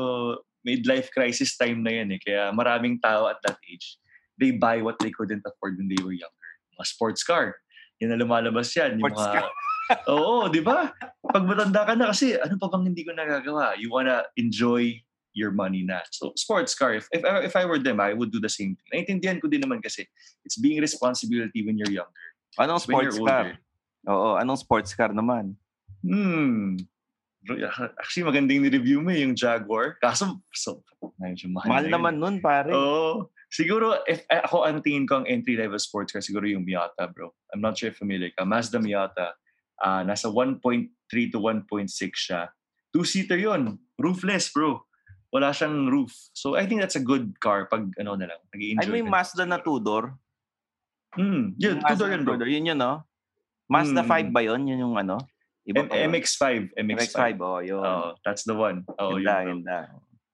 midlife crisis time na yan eh. Kaya maraming tao at that age, they buy what they couldn't afford when they were younger. Mga sports car. Yan na lumalabas yan. Yung Sports mga, car. Oo, di ba? Pag matanda ka na kasi, ano pa bang hindi ko nagagawa? You wanna enjoy your money na. So, sports car. If, if, if I were them, I would do the same thing. Naintindihan ko din naman kasi, it's being responsibility when you're younger. Anong When you're sports car? older. Oo, anong sports car naman? Hmm. Bro, Actually, magandang ni-review mo eh, yung Jaguar. Kaso, so, mahal, naman nun, pare. Oo. Siguro, if eh, ako ang tingin ko ang entry-level sports car, siguro yung Miata, bro. I'm not sure if familiar ka. Mazda Miata. Ah nasa 1.3 to 1.6 siya. Two-seater yun. Roofless, bro. Wala siyang roof. So, I think that's a good car pag ano na lang. Nag-i-enjoy Ano yung. Mazda na two-door? Hmm. Yun, two-door yun, bro. Yun yun, no? Mazda Mm. 5 ba yun? Yun yung ano? Iba M- pa yun? MX-5. MX-5. MX-5, oh, yun. Oo, that's the one. Oo, ganda, yun, ganda.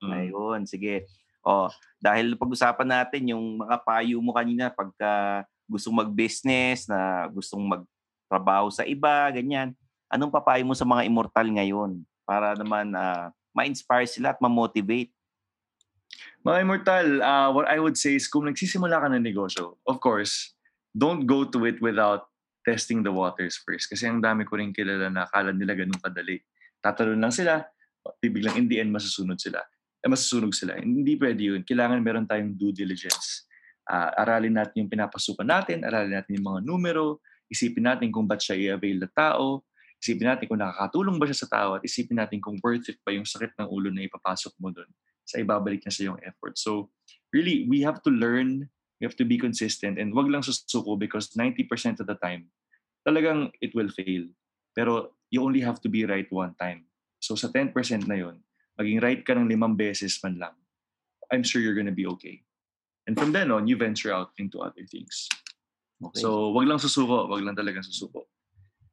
Mm. Ayun, sige. Oh, dahil pag-usapan natin yung mga payo mo kanina pagka gustong mag-business, na gustong magtrabaho sa iba, ganyan. Anong papayo mo sa mga immortal ngayon para naman ah, ma-inspire sila at ma-motivate? Mga immortal, uh, what I would say is kung nagsisimula ka ng negosyo, of course, don't go to it without testing the waters first. Kasi ang dami ko rin kilala na akala nila ganun kadali. Tatalon lang sila, biglang in the end masusunod sila. Eh, masusunog sila. Hindi pwede yun. Kailangan meron tayong due diligence. Ah, aralin natin yung pinapasukan natin, aralin natin yung mga numero, isipin natin kung ba't siya i-avail na tao, isipin natin kung nakakatulong ba siya sa tao, at isipin natin kung worth it ba yung sakit ng ulo na ipapasok mo doon sa ibabalik niya sa yung effort. So, really, we have to learn, we have to be consistent, and wag lang susuko because 90% of the time, talagang it will fail. Pero you only have to be right one time. So sa 10% na yun, maging right ka ng limang beses man lang, I'm sure you're gonna be okay. And from then on, you venture out into other things. Okay. So, wag lang susuko, wag lang talagang susuko.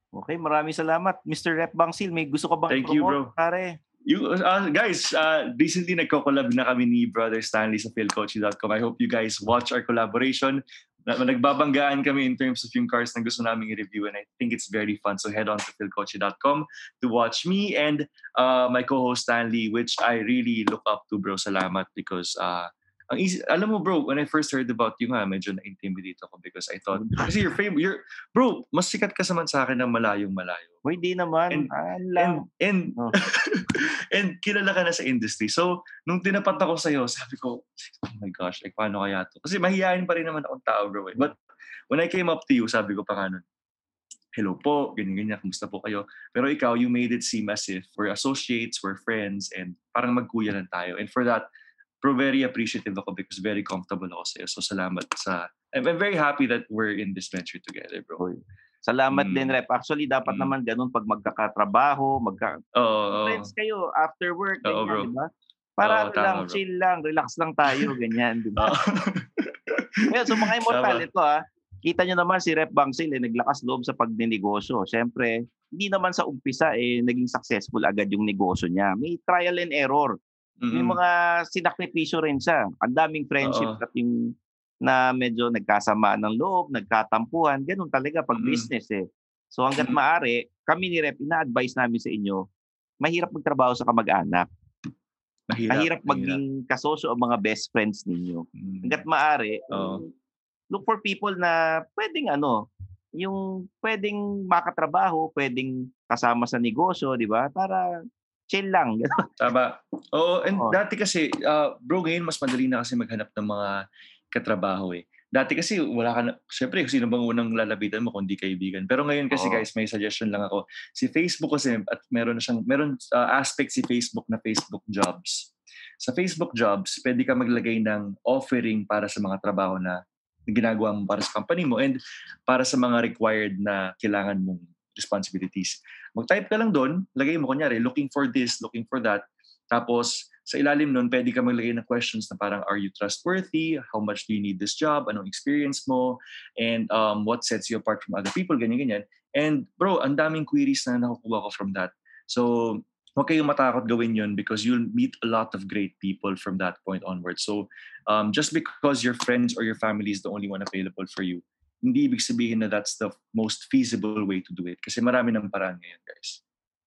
Okay, maraming salamat. Mr. Rep Bangsil, may gusto ka bang Thank you, promote, bro. pare? You uh, guys, uh, recently nagko-collab na kami ni Brother Stanley sa philcoach.com. I hope you guys watch our collaboration. Na- Nagbabanggaan kami in terms of yung cars na gusto namin i-review and I think it's very fun. So head on to philcoach.com to watch me and uh, my co-host Stanley, which I really look up to, bro. Salamat because uh, ang easy, alam mo bro, when I first heard about you nga, medyo na-intimidate ako because I thought, kasi you're famous, you're, bro, mas sikat ka saman sa akin ng malayong malayo. Uy, di naman. And, Ah, and, and, Oh. and kilala ka na sa industry. So, nung tinapat ako sa'yo, sabi ko, oh my gosh, like, paano kaya to? Kasi mahihayin pa rin naman akong tao, bro. eh. But when I came up to you, sabi ko pa nga nun, hello po, ganyan-ganyan, kumusta po kayo. Pero ikaw, you made it seem as if we're associates, we're friends, and parang magkuya lang tayo. And for that, bro, very appreciative ako because very comfortable ako sa'yo. So salamat sa... I'm, I'm very happy that we're in this venture together, bro. Salamat Mm. din, Rep. Actually, dapat naman ganun pag magkakatrabaho, magka... Oo. Friends kayo after work, Oo, bro. ganyan, di ba? Para tama, lang, bro. chill lang, relax lang tayo, ganyan, di ba? Ngayon, so mga immortal, ito ah, kita nyo naman si Rep Bangsil, eh, naglakas loob sa pagninegosyo. Siyempre, hindi naman sa umpisa eh, naging successful agad yung negosyo niya. May trial and error. May Mm-mm. mga sinakripisyo rin siya. Ang daming friendship Oo. at yung na medyo nagkasamaan ng loob, nagkatampuhan. Ganun talaga pag Mm-mm. business eh. So hanggat Mm-mm. maaari, kami ni Rep, ina-advise namin sa inyo, mahirap magtrabaho sa kamag-anak. Mahirap. Mahirap maging kasosyo ang mga best friends ninyo. Mm. Hanggat maaari, Oo. look for people na pwedeng ano, yung pwedeng makatrabaho, pwedeng kasama sa negosyo, di ba? Para chill lang. Tama. Oo, and Oo. dati kasi, uh, bro, ngayon mas madali na kasi maghanap ng mga katrabaho eh. Dati kasi wala ka na, syempre sino bang unang lalabitan mo kundi kaibigan. Pero ngayon kasi Oo. guys, may suggestion lang ako. Si Facebook kasi, at meron na siyang, meron uh, aspect si Facebook na Facebook Jobs. Sa Facebook Jobs, pwede ka maglagay ng offering para sa mga trabaho na ginagawa mo para sa company mo and para sa mga required na kailangan mong responsibilities. Mag-type ka lang doon, lagay mo kunyari, looking for this, looking for that. Tapos, sa ilalim nun, pwede ka maglagay ng questions na parang, are you trustworthy? How much do you need this job? Anong experience mo? And um, what sets you apart from other people? Ganyan-ganyan. And bro, ang daming queries na nakukuha ko from that. So, huwag kayong matakot gawin yun because you'll meet a lot of great people from that point onward. So, um, just because your friends or your family is the only one available for you, hindi ibig sabihin na that's the most feasible way to do it. Kasi marami ng paraan ngayon, guys.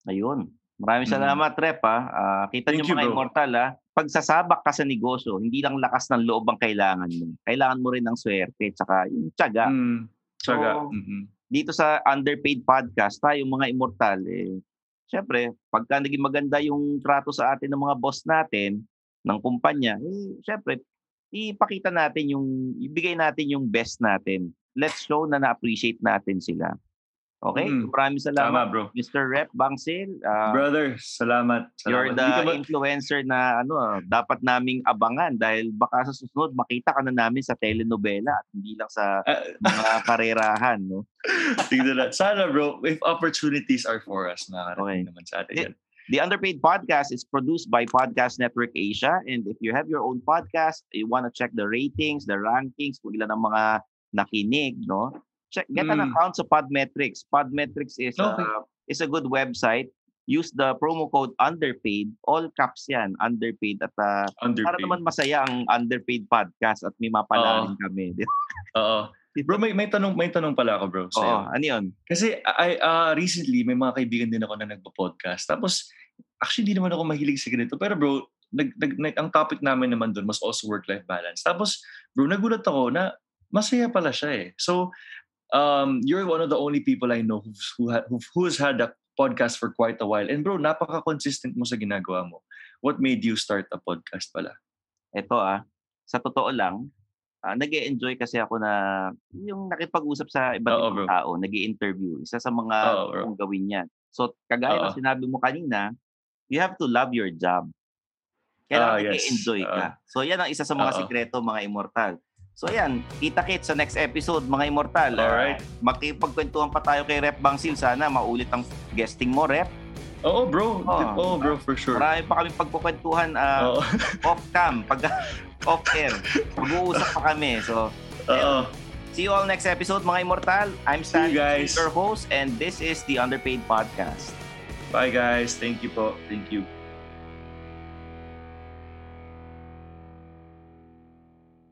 Ayun. Maraming Mm. salamat, Rep. Ha. Ah, kita niyo mga bro. immortal, ha? pag sasabak ka sa negosyo, hindi lang lakas ng loob ang kailangan mo. Kailangan mo rin ng swerte tsaka yung tiyaga. Mm, tsaga. So, Mhm. dito sa Underpaid Podcast, tayong mga immortal, eh, syempre, pagka naging maganda yung trato sa atin ng mga boss natin, ng kumpanya, eh, syempre, ipakita natin yung, ibigay natin yung best natin. Let's show na na-appreciate natin sila. Okay? Mm. Maraming salamat, Tama, bro. Mr. Rep Bangsil. Ah, Brother, salamat. salamat. You're the ba- influencer na ano dapat naming abangan dahil baka sa susunod makita ka na namin sa telenovela at hindi lang sa Ah. mga karerahan, no? Tignan na. Sana bro, if opportunities are for us, makakarating naman sa atin yan. The Underpaid Podcast is produced by Podcast Network Asia and if you have your own podcast, you want to check the ratings, the rankings, kung ilan ang mga nakinig, no? Check get an Mm. account sa Podmetrics. Podmetrics is Okay. uh, is a good website. Use the promo code underpaid, all caps yan, underpaid at uh, para Underpaid. naman masaya ang underpaid podcast at may mapalain kami. di ba? Oo. Bro, may, may tanong may tanong pala ako, bro. Oo, ano yun? Kasi I uh, recently may mga kaibigan din ako na nagpo-podcast. Tapos actually hindi naman ako mahilig sa ganito, pero bro, nag, nag, nag- ang topic namin naman doon was also work-life balance. Tapos bro, nagulat ako na masaya pala siya eh. So um, you're one of the only people I know who's, who, ha, who, who's had a podcast for quite a while. And bro, napaka-consistent mo sa ginagawa mo. What made you start a podcast pala? Ito ah, sa totoo lang, ah, nag enjoy kasi ako na yung nakipag-usap sa iba't Oo, ibang tao, nag interview Isa sa mga bro. kung gawin yan. So, kagaya ng sinabi mo kanina, you have to love your job. Kailangan yes. enjoy ka. Oo. So, yan ang isa sa mga Oo. sikreto, mga immortal. So, yan. Kita-kits sa next episode, mga immortal. Alright. makipagkwentuhan pa tayo kay Rep Bangsil. Sana maulit ang guesting mo, Rep. Oo, bro. Oo. Oo, bro, for sure. Marami pa kami pagkukwentuhan Oo. off-cam, pag off-air. Mag-uusap pa kami. So. See you all next episode, mga immortal. I'm Stan, your host, and this is the Underpaid Podcast. Bye guys. Thank you po. Thank you.